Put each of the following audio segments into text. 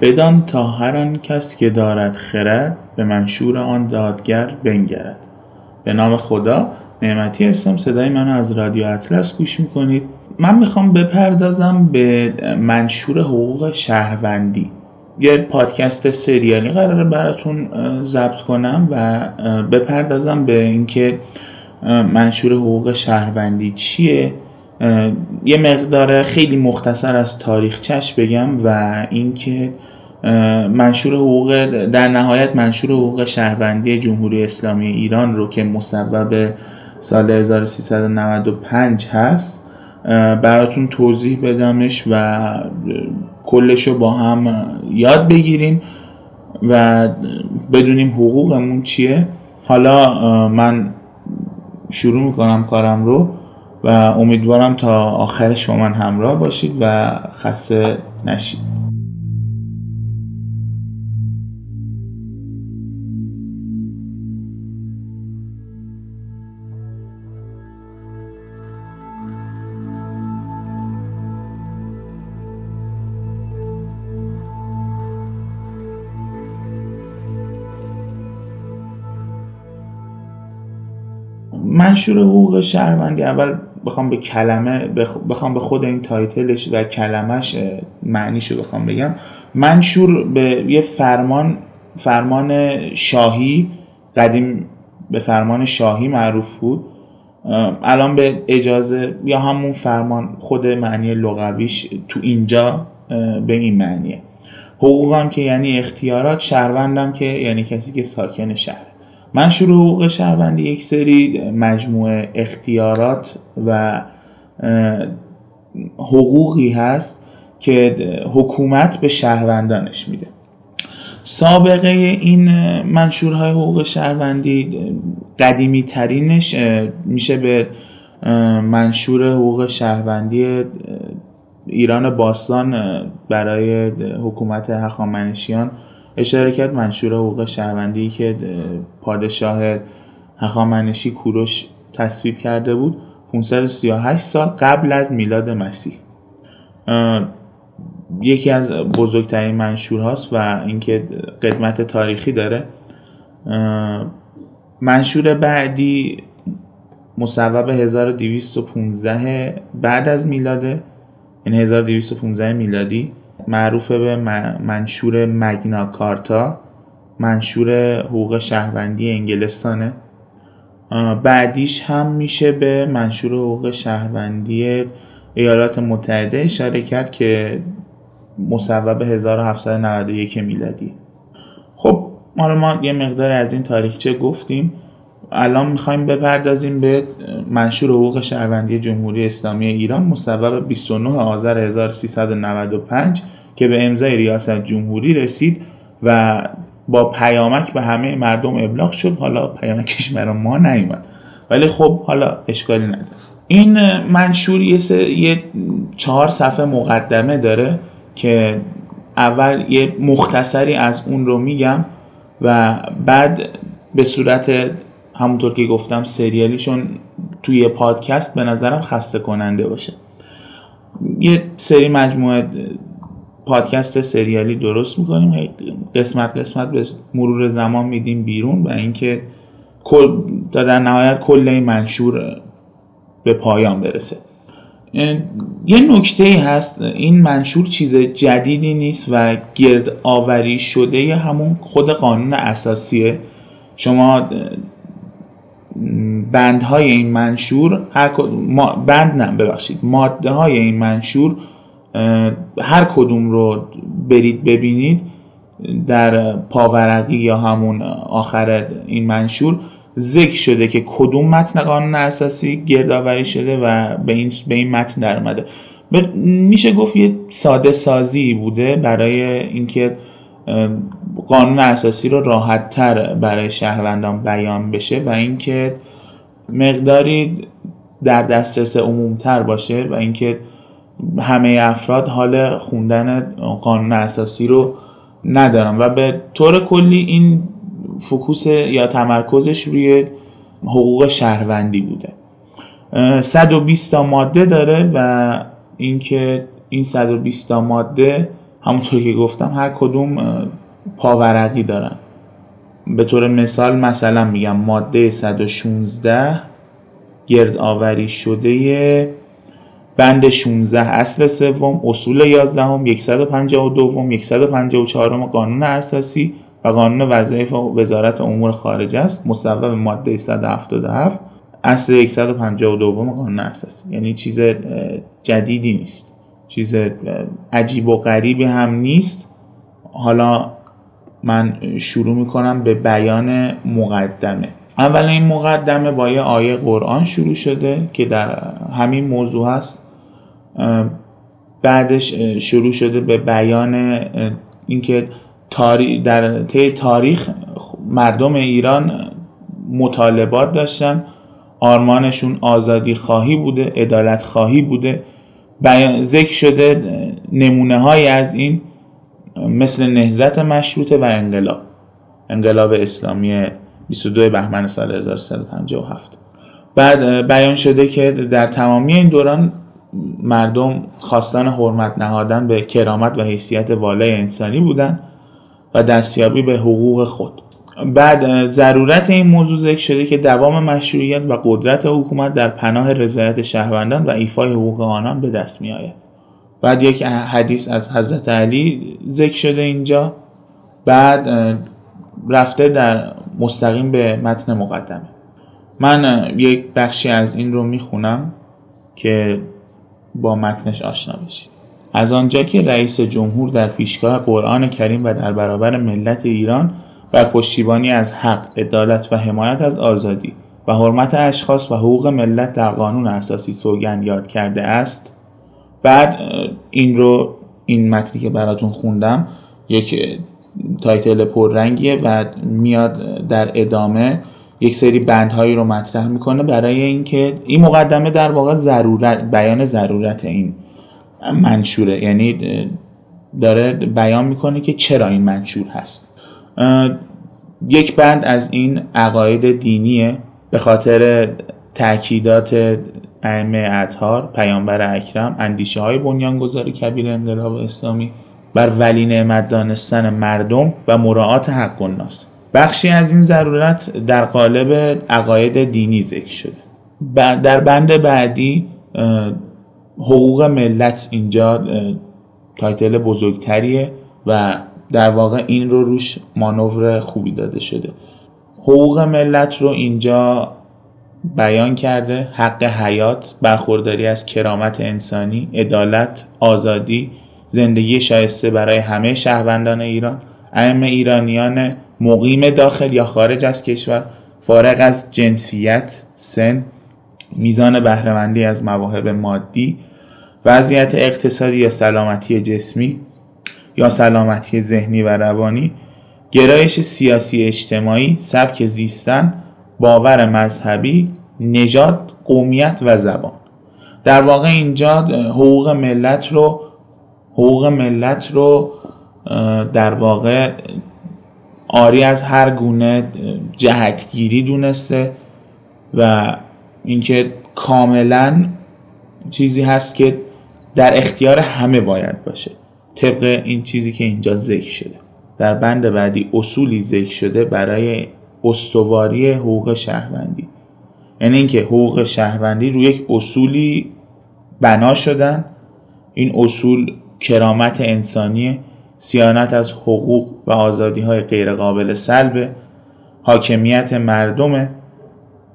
بدان تا هر آن کس که دارد خرد به منشور آن دادگر بنگرد. به نام خدا نعمتی هستم صدای منو از رادیو اطلس گوش می‌کنید. من می‌خوام بپردازم به منشور حقوق شهروندی. یه پادکست سریالی قراره براتون ضبط کنم و بپردازم به اینکه منشور حقوق شهروندی چیه. یه مقدار خیلی مختصر از تاریخچش بگم و اینکه منشور حقوق در نهایت منشور حقوق شهروندی جمهوری اسلامی ایران رو که مصوب سال 1395 هست براتون توضیح بدمش و کلش رو با هم یاد بگیریم و بدونیم حقوقمون چیه. حالا من شروع می‌کنم کارم رو و امیدوارم تا آخرش با من همراه باشید و خسته نشید. منشور حقوق شهروندی اول بخوام به کلمه بخوام به خود این تایتلش و کلمش معنیشو بخوام بگم. منشور به یه فرمان فرمان شاهی قدیم به فرمان شاهی معروف بود. الان به اجازه یا همون فرمان خود معنی لغویش تو اینجا به این معنیه. حقوقم که یعنی اختیارات شهروندم که یعنی کسی که ساکن شهر. منشور حقوق شهروندی یک سری مجموعه اختیارات و حقوقی هست که حکومت به شهروندانش میده. سابقه این منشورهای حقوق شهروندی قدیمی ترینش میشه به منشور حقوق شهروندی ایران باستان برای حکومت هخامنشیان اشاره کرد منشور حقوق شهروندی که پادشاه هخامنشی کوروش تصویب کرده بود 538 سال قبل از میلاد مسیح. یکی از بزرگترین منشور هاست و اینکه قدمت تاریخی داره. منشور بعدی مصوب 1215 بعد از میلاده یعنی 1215 میلادی. معروف به منشور مگنا کارتا منشور حقوق شهروندی انگلستانه. بعدیش هم میشه به منشور حقوق شهروندی ایالات متحده اشاره کرد که مصوب 1791 میلادی. خب حالا ما یه مقدار از این تاریخچه گفتیم. الان می‌خوایم بپردازیم به منشور حقوق شهروندی جمهوری اسلامی ایران مصوب 29 آذر 1395 که به امضای ریاست جمهوری رسید و با پیامک به همه مردم ابلاغ شد. حالا پیامکش برای ما نیومد. ولی خب حالا اشکالی نداره. این منشور یه, یه چهار صفحه مقدمه داره که اول یه مختصری از اون رو میگم و بعد به صورت همونطور که گفتم سریالیشون توی پادکست به نظرم خسته کننده باشه. یه سری مجموعه پادکست سریالی درست می‌کنیم. قسمت قسمت به مرور زمان میدیم بیرون و اینکه تا در نهایت کل این منشور به پایان برسه. یه نکته هست این منشور چیز جدیدی نیست و گرد آوری شده همون خود قانون اساسیه. شما بندهای این منشور هر بند نه ببخشید. ماده های این منشور هر کدوم رو برید ببینید در پاورقی یا همون آخر این منشور. ذکر شده که کدوم متن قانون اساسی گردآوری شده و به این به این متن در اومده میشه گفت یه ساده سازی بوده برای اینکه قانون اساسی رو راحت تر برای شهروندان بیان بشه و اینکه مقداری در دسترس عمومتر باشه و اینکه همه افراد حال خوندن قانون اساسی رو ندارن. و به طور کلی این فکوس یا تمرکزش روی حقوق شهروندی بوده. 120 تا ماده داره و اینکه این 120 تا ماده همونطور که گفتم هر کدوم پاورقی دارن. به طور مثال مثلا میگم ماده 116 گرد آوری شده بند 16 اصل سوم اصول 11 هم 152 154 قانون اساسی و قانون وظایف وزارت امور خارجه است مصوب ماده 177 اصل 152 قانون اساسی. یعنی چیز جدیدی نیست. چیز عجیب و غریبی هم نیست. حالا من شروع می‌کنم به بیان مقدمه. اول این مقدمه با یه آیه قرآن شروع شده که در همین موضوع هست. بعدش شروع شده به بیان اینکه در طی تاریخ مردم ایران مطالبات داشتن. آرمانشون آزادی خواهی بوده عدالت خواهی بوده. ذکر شده نمونه های از این مثل نهزت مشروطه و انقلاب. انقلاب اسلامی 22 بهمن سال 1357 بعد بیان شده که در تمامی این دوران مردم خواستان حرمت نهادن به کرامت و حیثیت والای انسانی بودند و دستیابی به حقوق خود. بعد ضرورت این موضوع ذکر شده که دوام مشروعیت و قدرت حکومت در پناه رضایت شهروندان و ایفای حقوق آنان به دست می آید. بعد یک حدیث از حضرت علی ذکر شده اینجا. بعد رفته در مستقیم به متن مقدمه. من یک بخشی از این رو می‌خونم که با متنش آشنا بشید. از آنجا که رئیس جمهور در پیشگاه قرآن کریم و در برابر ملت ایران بر پشتیبانی از حق، عدالت و حمایت از آزادی و حرمت اشخاص و حقوق ملت در قانون اساسی سوگند یاد کرده است بعد این رو این متنی که براتون خوندم یک تایتل پررنگیه و میاد در ادامه یک سری بندهایی رو مطرح می‌کنه برای اینکه این مقدمه در واقع ضرورت بیان ضرورت این منشوره. یعنی داره بیان می‌کنه که چرا این منشور هست. یک بند از این عقاید دینیه به خاطر تاکیدات ائمه اطهار پیامبر اکرم اندیشه های بنیانگذار کبیر انقلاب اسلامی بر ولی نعمت دانستن مردم و مراعات حق الناس. بخشی از این ضرورت در قالب عقاید دینی ذکر شده. در بند بعدی حقوق ملت اینجا تایتل بزرگتریه و در واقع این رو روش مانور خوبی داده شده. حقوق ملت رو اینجا بیان کرده حق حیات برخورداری از کرامت انسانی عدالت آزادی زندگی شایسته برای همه شهروندان ایران ائمه ایرانیان مقیم داخل یا خارج از کشور فارغ از جنسیت سن میزان بهرهمندی از مواهب مادی وضعیت اقتصادی یا سلامتی جسمی یا سلامتی ذهنی و روانی گرایش سیاسی اجتماعی سبک زیستن باور مذهبی نژاد قومیت و زبان. در واقع اینجا حقوق ملت رو حقوق ملت رو در واقع آری از هر گونه جهتگیری دونسته و اینکه کاملا چیزی هست که در اختیار همه باید باشه. طبق این چیزی که اینجا ذکر شده. در بند بعدی اصولی ذکر شده برای استواری حقوق شهروندی. یعنی اینکه حقوق شهروندی روی یک اصولی بنا شدن. این اصول کرامت انسانی سیانت از حقوق و آزادی های غیرقابل سلب حاکمیت مردم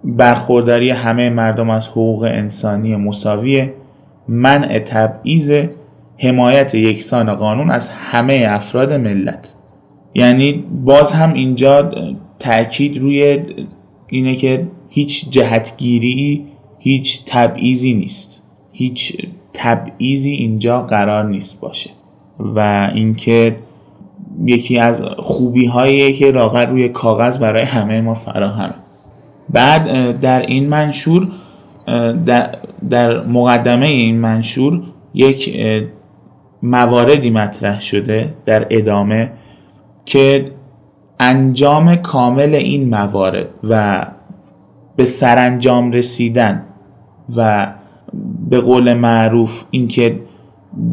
برخورداری همه مردم از حقوق انسانی مساویه منع تبعیض حمایت یکسان قانون از همه افراد ملت. یعنی باز هم اینجا تاکید روی اینه که هیچ جهتگیری هیچ تبعیضی نیست. هیچ تبعیضی اینجا قرار نیست باشه. و اینکه یکی از خوبی هایی که لاغر روی کاغذ برای همه ما فراهمه بعد در این منشور در, در مقدمه این منشور یک مواردی مطرح شده در ادامه که انجام کامل این موارد و به سرانجام رسیدن و به قول معروف اینکه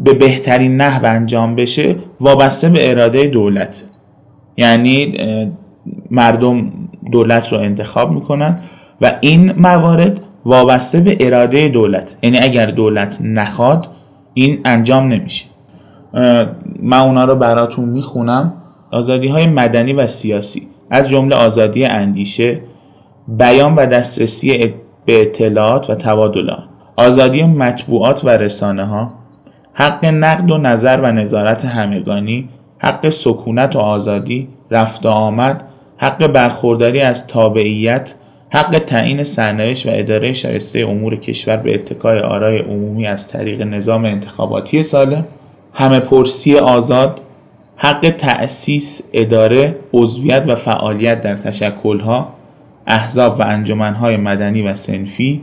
به بهترین نحو انجام بشه وابسته به اراده دولت. یعنی مردم دولت رو انتخاب می‌کنن و این موارد وابسته به اراده دولت. یعنی اگر دولت نخواد این انجام نمیشه. من اونا رو براتون می‌خونم. آزادی های مدنی و سیاسی. از جمله آزادی اندیشه بیان و دسترسی به اطلاعات و تبادل آزادی مطبوعات و رسانه ها حق نقد و نظر و نظارت همگانی حق سکونت و آزادی رفت و آمد حق برخورداری از تابعیت حق تعیین سرنوشت و اداره شایسته امور کشور به اتکای آرای عمومی از طریق نظام انتخاباتی سالم همه پرسی آزاد حق تأسیس اداره عضویت و فعالیت در تشکلها احزاب و انجمنهای مدنی و سنفی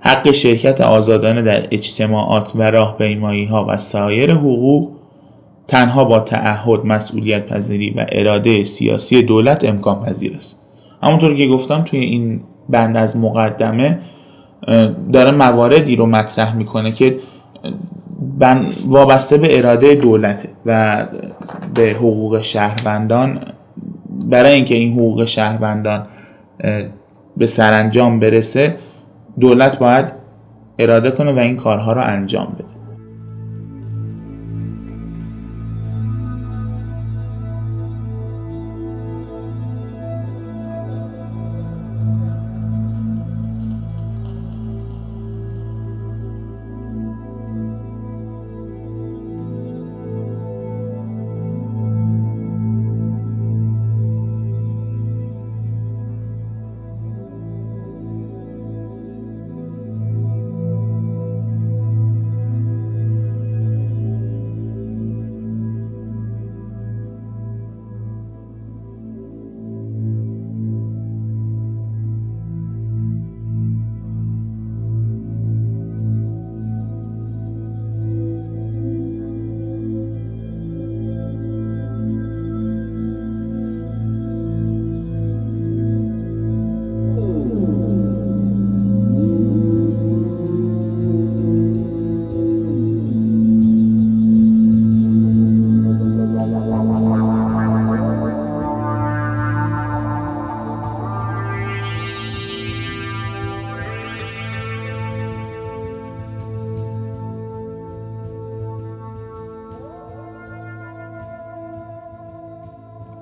حق شرکت آزادانه در اجتماعات و راهپیمایی ها و سایر حقوق تنها با تعهد مسئولیت پذیری و اراده سیاسی دولت امکان پذیر است. همونطور که گفتم توی این بند از مقدمه داره مواردی رو مطرح می‌کنه که وابسته به اراده دولته و به حقوق شهروندان برای اینکه این حقوق شهروندان به سرانجام برسه دولت باید اراده کنه و این کارها رو انجام بده.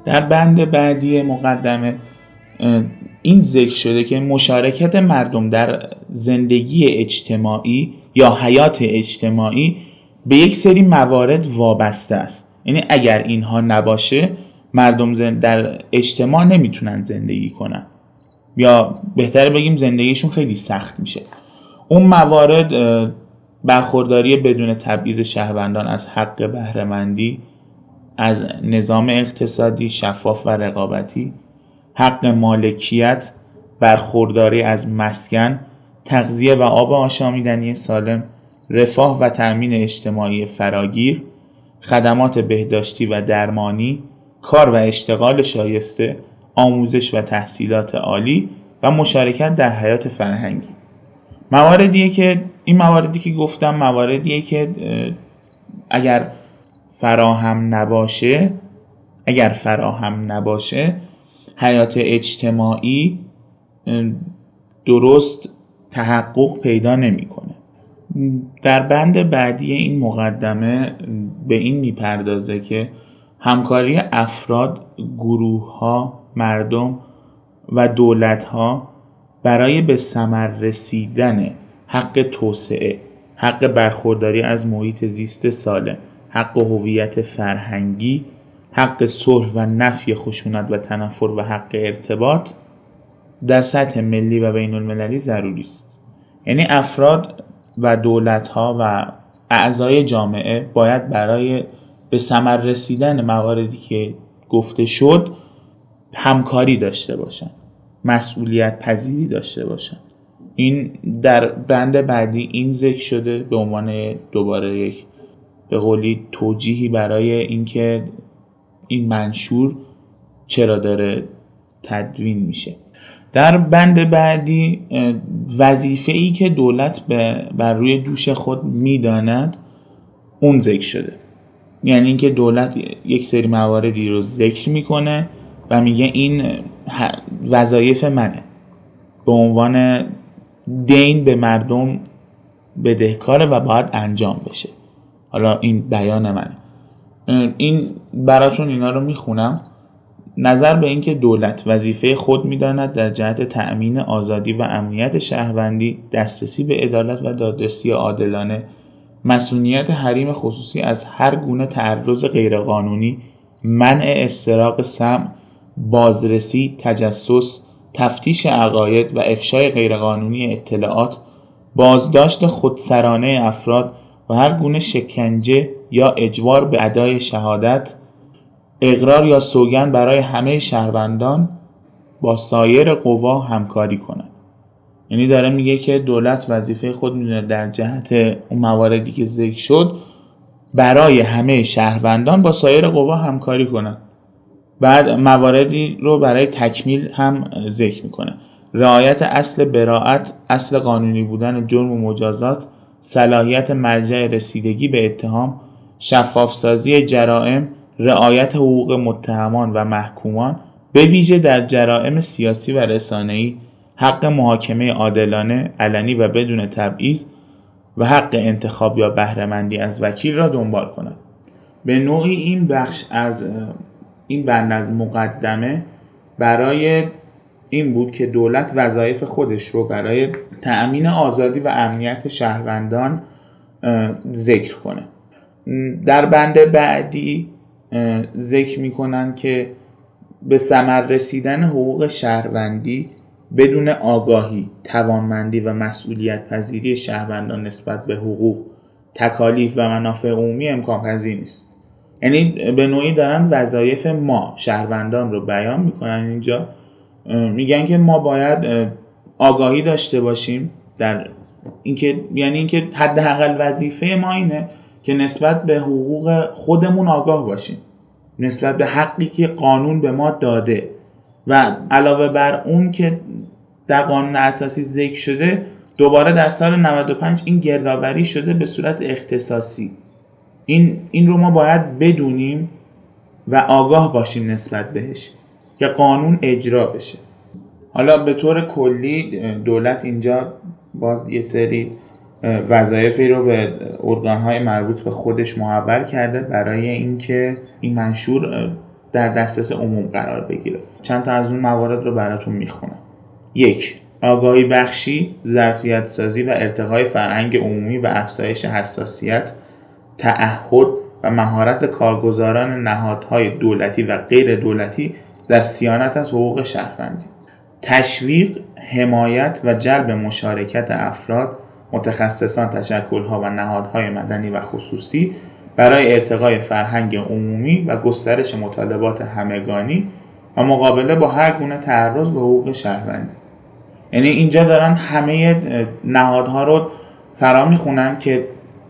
در بند بعدی مقدمه این ذکر شده که مشارکت مردم در زندگی اجتماعی یا حیات اجتماعی به یک سری موارد وابسته است. یعنی اگر اینها نباشه مردم در اجتماع نمی‌تونن زندگی کنن. یا بهتر بگیم زندگیشون خیلی سخت میشه. اون موارد برخورداری بدون تبعیض شهروندان از حق بهرهمندی از نظام اقتصادی شفاف و رقابتی حق مالکیت برخورداری از مسکن تغذیه و آب آشامیدنی سالم رفاه و تأمین اجتماعی فراگیر خدمات بهداشتی و درمانی کار و اشتغال شایسته آموزش و تحصیلات عالی و مشارکت در حیات فرهنگی. مواردیه که این مواردی که گفتم مواردیه که اگر فراهم نباشه اگر فراهم نباشه حیات اجتماعی درست تحقق پیدا نمی‌کنه. در بند بعدی این مقدمه به این می‌پردازه که همکاری افراد، گروه ها، مردم و دولت ها برای به ثمر رسیدن حق توسعه، حق برخورداری از محیط زیست سالم. حق هویت فرهنگی حق صلح و نفی خشونت و تنفر و حق ارتباط در سطح ملی و بین المللی ضروری است. یعنی افراد و دولت ها و اعضای جامعه باید برای به ثمر رسیدن مواردی که گفته شد همکاری داشته باشن مسئولیت پذیری داشته باشن. این در بند بعدی این ذکر شده به عنوان دوباره یک به قولی توجیهی برای اینکه این منشور چرا داره تدوین میشه. در بند بعدی وظیفه ای که دولت بر روی دوش خود می‌داند اون ذکر شده. یعنی اینکه دولت یک سری مواردی رو ذکر می‌کنه و میگه این وظایف منه. به عنوان دین به مردم بدهکاره و باید انجام بشه. حالا این بیان منه. این براتون اینا رو می‌خونم. نظر به اینکه دولت وظیفه خود می‌داند در جهت تأمین آزادی و امنیت شهروندی دسترسی به عدالت و دادرسی عادلانه مسئولیت حریم خصوصی از هر گونه تعرض غیرقانونی منع استراق سم بازرسی تجسس تفتیش عقاید و افشای غیرقانونی اطلاعات بازداشت خودسرانه افراد و هر گونه شکنجه یا اجبار به ادای شهادت اقرار یا سوگند برای همه شهروندان با سایر قوا همکاری کند. یعنی داره میگه که دولت وظیفه خود می‌دونه در جهت اون مواردی که ذکر شد برای همه شهروندان با سایر قوا همکاری کنند بعد مواردی رو برای تکمیل هم ذکر می‌کنه. رعایت اصل براعت اصل قانونی بودن جرم و مجازات صلاحیت مرجع رسیدگی به اتهام شفافسازی جرائم رعایت حقوق متهمان و محکومان به ویژه در جرائم سیاسی و رسانه‌ای حق محاکمه عادلانه علنی و بدون تبعیض و حق انتخاب یا بهرهمندی از وکیل را دنبال کند. به نوعی این بخش از این بند از مقدمه برای این بود که دولت وظایف خودش رو برای تأمین آزادی و امنیت شهروندان ذکر کنه در بند بعدی ذکر می‌کنن که به ثمر رسیدن حقوق شهروندی بدون آگاهی، توانمندی و مسئولیت پذیری شهروندان نسبت به حقوق، تکالیف و منافع عمومی امکان پذیر نیست. یعنی به نوعی دارن وظایف ما شهروندان رو بیان می‌کنن اینجا میگن که ما باید آگاهی داشته باشیم در اینکه یعنی اینکه حداقل وظیفه ما اینه که نسبت به حقوق خودمون آگاه باشیم. نسبت به حقی که قانون به ما داده. و علاوه بر اون که در قانون اساسی ذکر شده دوباره در سال 95 این گردآوری شده به صورت اختصاصی. این, این رو ما باید بدونیم و آگاه باشیم نسبت بهش. که قانون اجرا بشه. حالا به طور کلی دولت اینجا باز یه سری وظایفی رو به ارگانهای مربوط به خودش محول کرده برای اینکه این منشور در دسترس عموم قرار بگیره. چند تا از اون موارد رو براتون می‌خونم. یک آگاهی بخشی، ظرفیت سازی و ارتقای فرهنگ عمومی و افزایش حساسیت، تعهد و مهارت کارگزاران نهادهای دولتی و غیر دولتی در سیانت از حقوق شهروندی. تشویق، حمایت و جلب مشارکت افراد، متخصصان، تشکلها و نهادهای مدنی و خصوصی برای ارتقای فرهنگ عمومی و گسترش مطالبات همگانی و مقابله با هر گونه تعرض به حقوق شهروندی. یعنی اینجا دارن همه نهادها رو فرا می‌خونن که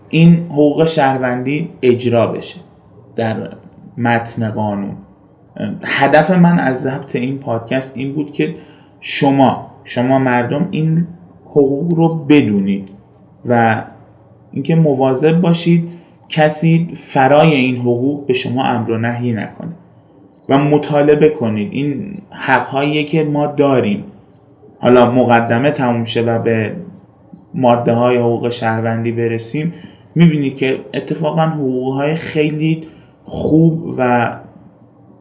این حقوق شهروندی اجرا بشه در متن قانون. هدف من از ضبط این پادکست این بود که شما شما مردم این حقوق رو بدونید و اینکه مواظب باشید کسی فرای این حقوق به شما امر و نهی نکنه و مطالبه کنید. این حقهایی که ما داریم. حالا مقدمه تموم شه و به ماده های حقوق شهروندی برسیم می‌بینید که اتفاقا حقوق های خیلی خوب و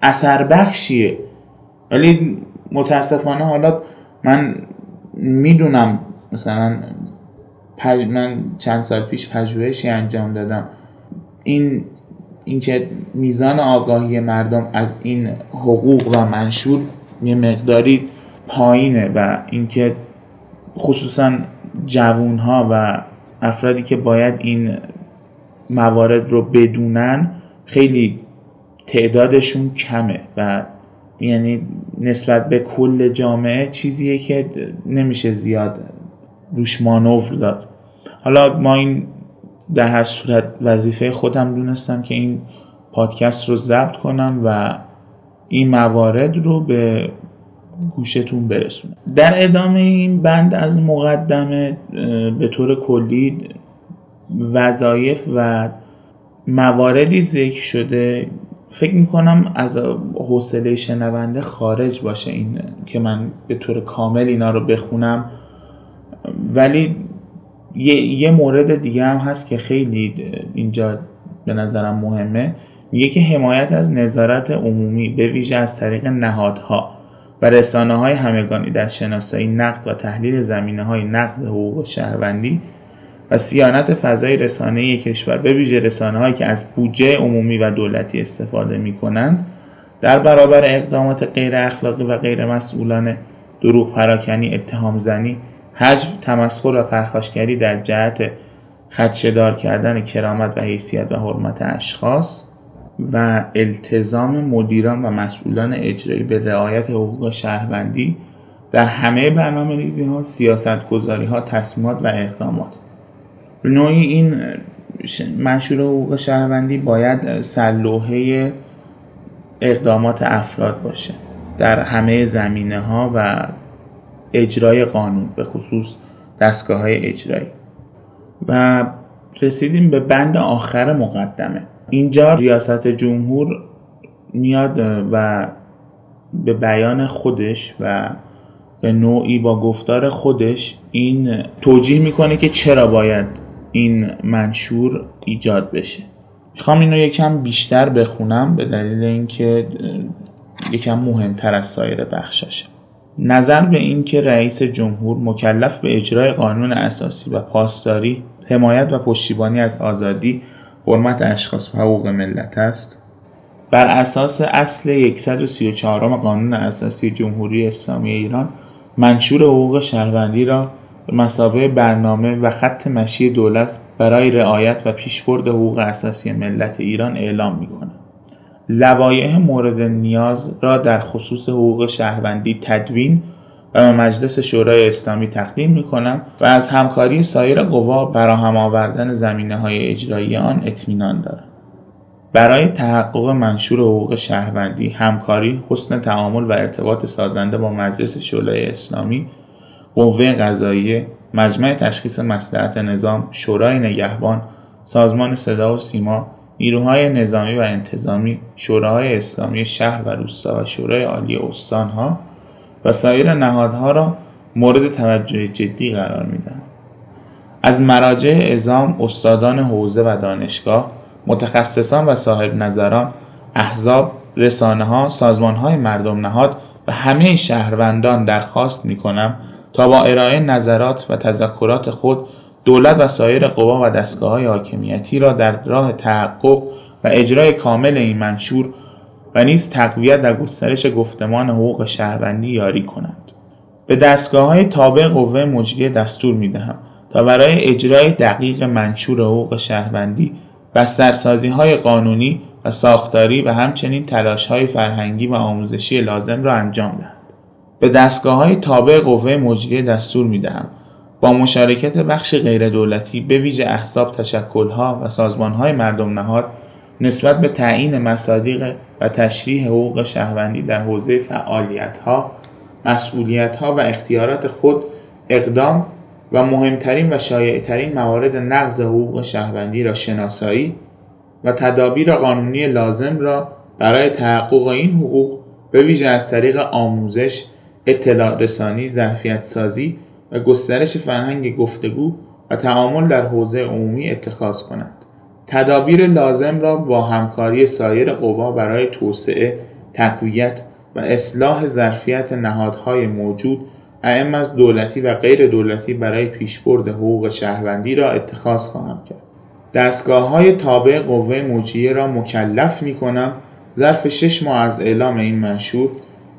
اثر بخشیه. ولی متاسفانه حالا من می‌دونم مثلا من چند سال پیش پژوهشی انجام دادم. این اینکه میزان آگاهی مردم از این حقوق و منشور یه مقداری پایینه و اینکه خصوصا جوون و افرادی که باید این موارد رو بدونن خیلی تعدادشون کمه و یعنی نسبت به کل جامعه چیزیه که نمیشه زیاد روش مانور داد. حالا ما این در هر صورت وظیفه خودم دونستم که این پادکست رو ضبط کنم و این موارد رو به گوشتون برسونم. در ادامه این بند از مقدمه به طور کلی وظایف و مواردی ذکر شده فکر می‌کنم از حوصله شنونده خارج باشه این که من به طور کامل اینا رو بخونم. ولی یه, یه مورد دیگه هم هست که خیلی اینجا به نظرم مهمه. میگه که حمایت از نظارت عمومی به ویژه از طریق نهادها و رسانه های همگانی در شناسایی نقد و تحلیل زمینه های نقد حقوق شهروندی و سیانت فضای رسانه کشور به ویژه رسانه هایی که از بودجه عمومی و دولتی استفاده می کنند در برابر اقدامات غیر اخلاقی و غیر مسئولانه دروغ پراکنی اتهام زنی حجم تمسخر و پرخاشگری در جهت خدشدار کردن کرامت و حیثیت و حرمت اشخاص و التزام مدیران و مسئولان اجرایی به رعایت حقوق شهروندی در همه برنامه ریزی ها، سیاست گذاری ها، تصمیمات و اقدامات. نوعی این منشور حقوق شهروندی باید سلوحه اقدامات افراد باشه در همه زمینه ها و اجرای قانون به خصوص دستگاه های اجرایی. و رسیدیم به بند آخر مقدمه. اینجا ریاست جمهور میاد و به بیان خودش و به نوعی با گفتار خودش این توجیه می‌کنه که چرا باید این منشور ایجاد بشه. می‌خوام اینو یکم بیشتر بخونم به دلیل اینکه یکم مهمتر از سایر بخشاشه. نظر به اینکه رئیس جمهور مکلف به اجرای قانون اساسی و پاسداری حمایت و پشتیبانی از آزادی حرمت اشخاص و حقوق ملت است. بر اساس اصل 134 قانون اساسی جمهوری اسلامی ایران منشور حقوق شهروندی را مسابقه برنامه و خط مشی دولت برای رعایت و پیشبرد حقوق اساسی ملت ایران اعلام می‌کند. لوایح مورد نیاز را در خصوص حقوق شهروندی تدوین و به مجلس شورای اسلامی تقدیم می‌کنم و از همکاری سایر قوا برای هم آوردن های اجرایی آن اطمینان دارم. برای تحقق منشور حقوق شهروندی، همکاری، حسن تعامل و ارتباط سازنده با مجلس شورای اسلامی، قوه قضاییه، مجمع تشخیص مصلحت نظام، شورای نگهبان، سازمان صدا و سیما، نیروهای نظامی و انتظامی، شوراهای اسلامی شهر و روستا و شورای عالی استانها و سایر نهادها را مورد توجه جدی قرار می‌دهند. از مراجع اعزام استادان حوزه و دانشگاه متخصصان و صاحب نظران احزاب ها، سازمان های مردم نهاد و همه شهروندان درخواست می کنم تا با ارائه نظرات و تذکرات خود دولت و سایر قوا و دستگاه های حاکمیتی را در راه تحقق و اجرای کامل این منشور و نیز تقویت در گسترش گفتمان حقوق شهروندی یاری کنند. به دستگاه های تابع قوه مجریه دستور می دهم تا برای اجرای دقیق منشور حقوق شهروندی های قانونی و ساختاری و همچنین های فرهنگی و آموزشی لازم را انجام دهند. به دستگاه تابع قوه مجریه دستور می‌دهم. با مشارکت بخش غیردولتی به‌ویژه احزاب، تشکل‌ها و سازمان‌های مردم نهاد نسبت به تعیین مصادیق و تشریح حقوق شهروندی در حوزه فعالیت‌ها، مسئولیت‌ها و اختیارات خود اقدام و مهمترین و شایعترین موارد نقض حقوق شهروندی را شناسایی و تدابیر قانونی لازم را برای تحقق این حقوق به ویژه از طریق آموزش، اطلاع رسانی، ظرفیت سازی و گسترش فرهنگ گفتگو و تعامل در حوزه عمومی اتخاذ کنند. تدابیر لازم را با همکاری سایر قوا برای توسعه، تقویت و اصلاح ظرفیت نهادهای موجود ائم از دولتی و غیر دولتی برای پیشبرد حقوق شهروندی را اتخاذ خواهم کرد. دستگاه های تابع قوه مجریه را مکلف می کنم ظرف شش ماه از اعلام این منشور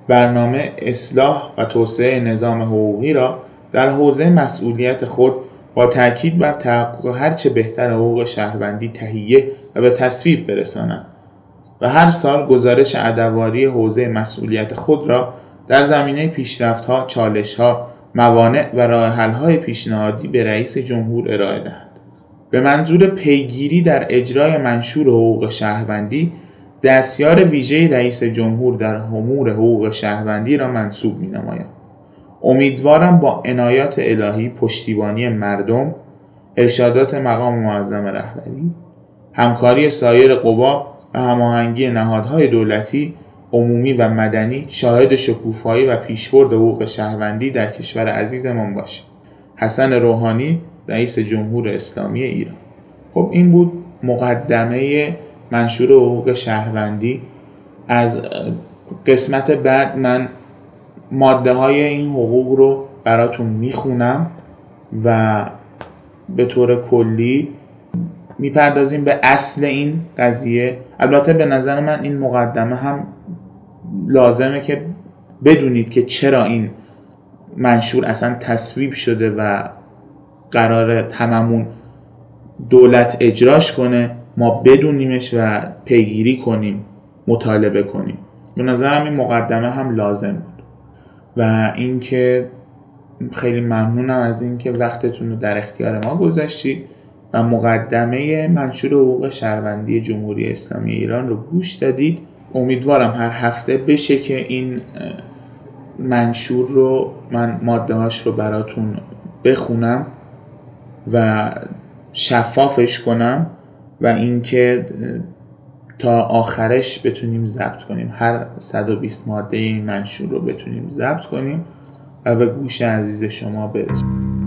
برنامه اصلاح و توسعه نظام حقوقی را در حوزه مسئولیت خود با تاکید بر تحقق هرچه بهتر حقوق شهروندی تهیه و به تصویب برسانند و هر سال گزارش ادواری حوزه مسئولیت خود را در زمینه پیشرفت‌ها، چالش‌ها، موانع و راهحل‌های پیشنهادی به رئیس جمهور ارائه دهد. به منظور پیگیری در اجرای منشور حقوق شهروندی دستیار ویژه رئیس جمهور در امور حقوق شهروندی را منصوب نماید. امیدوارم با عنایات الهی پشتیبانی مردم ارشادات مقام معظم رهبری همکاری سایر قوا و هماهنگی نهادهای دولتی عمومی و مدنی شاهد شکوفایی و پیشبرد حقوق شهروندی در کشور عزیزمان باشیم حسن روحانی رئیس جمهور اسلامی ایران خب این بود مقدمه منشور حقوق شهروندی. از قسمت بعد من ماده های این حقوق رو براتون می‌خونم و به طور کلی می‌پردازیم به اصل این قضیه. البته به نظر من این مقدمه هم لازمه که بدونید که چرا این منشور اصلا تصویب شده و قرار هممون دولت اجراش کنه. ما بدونیمش و پیگیری کنیم مطالبه کنیم. به نظرم این مقدمه هم لازم بود. و اینکه خیلی ممنونم از اینکه وقتتون رو در اختیار ما گذاشتید و مقدمه منشور حقوق شهروندی جمهوری اسلامی ایران رو گوش دادید. امیدوارم هر هفته بشه که این منشور رو من ماده هاش رو براتون بخونم و شفافش کنم. و اینکه تا آخرش بتونیم ضبط کنیم. هر 120 ماده این منشور رو بتونیم ضبط کنیم و به گوش عزیز شما برسونیم.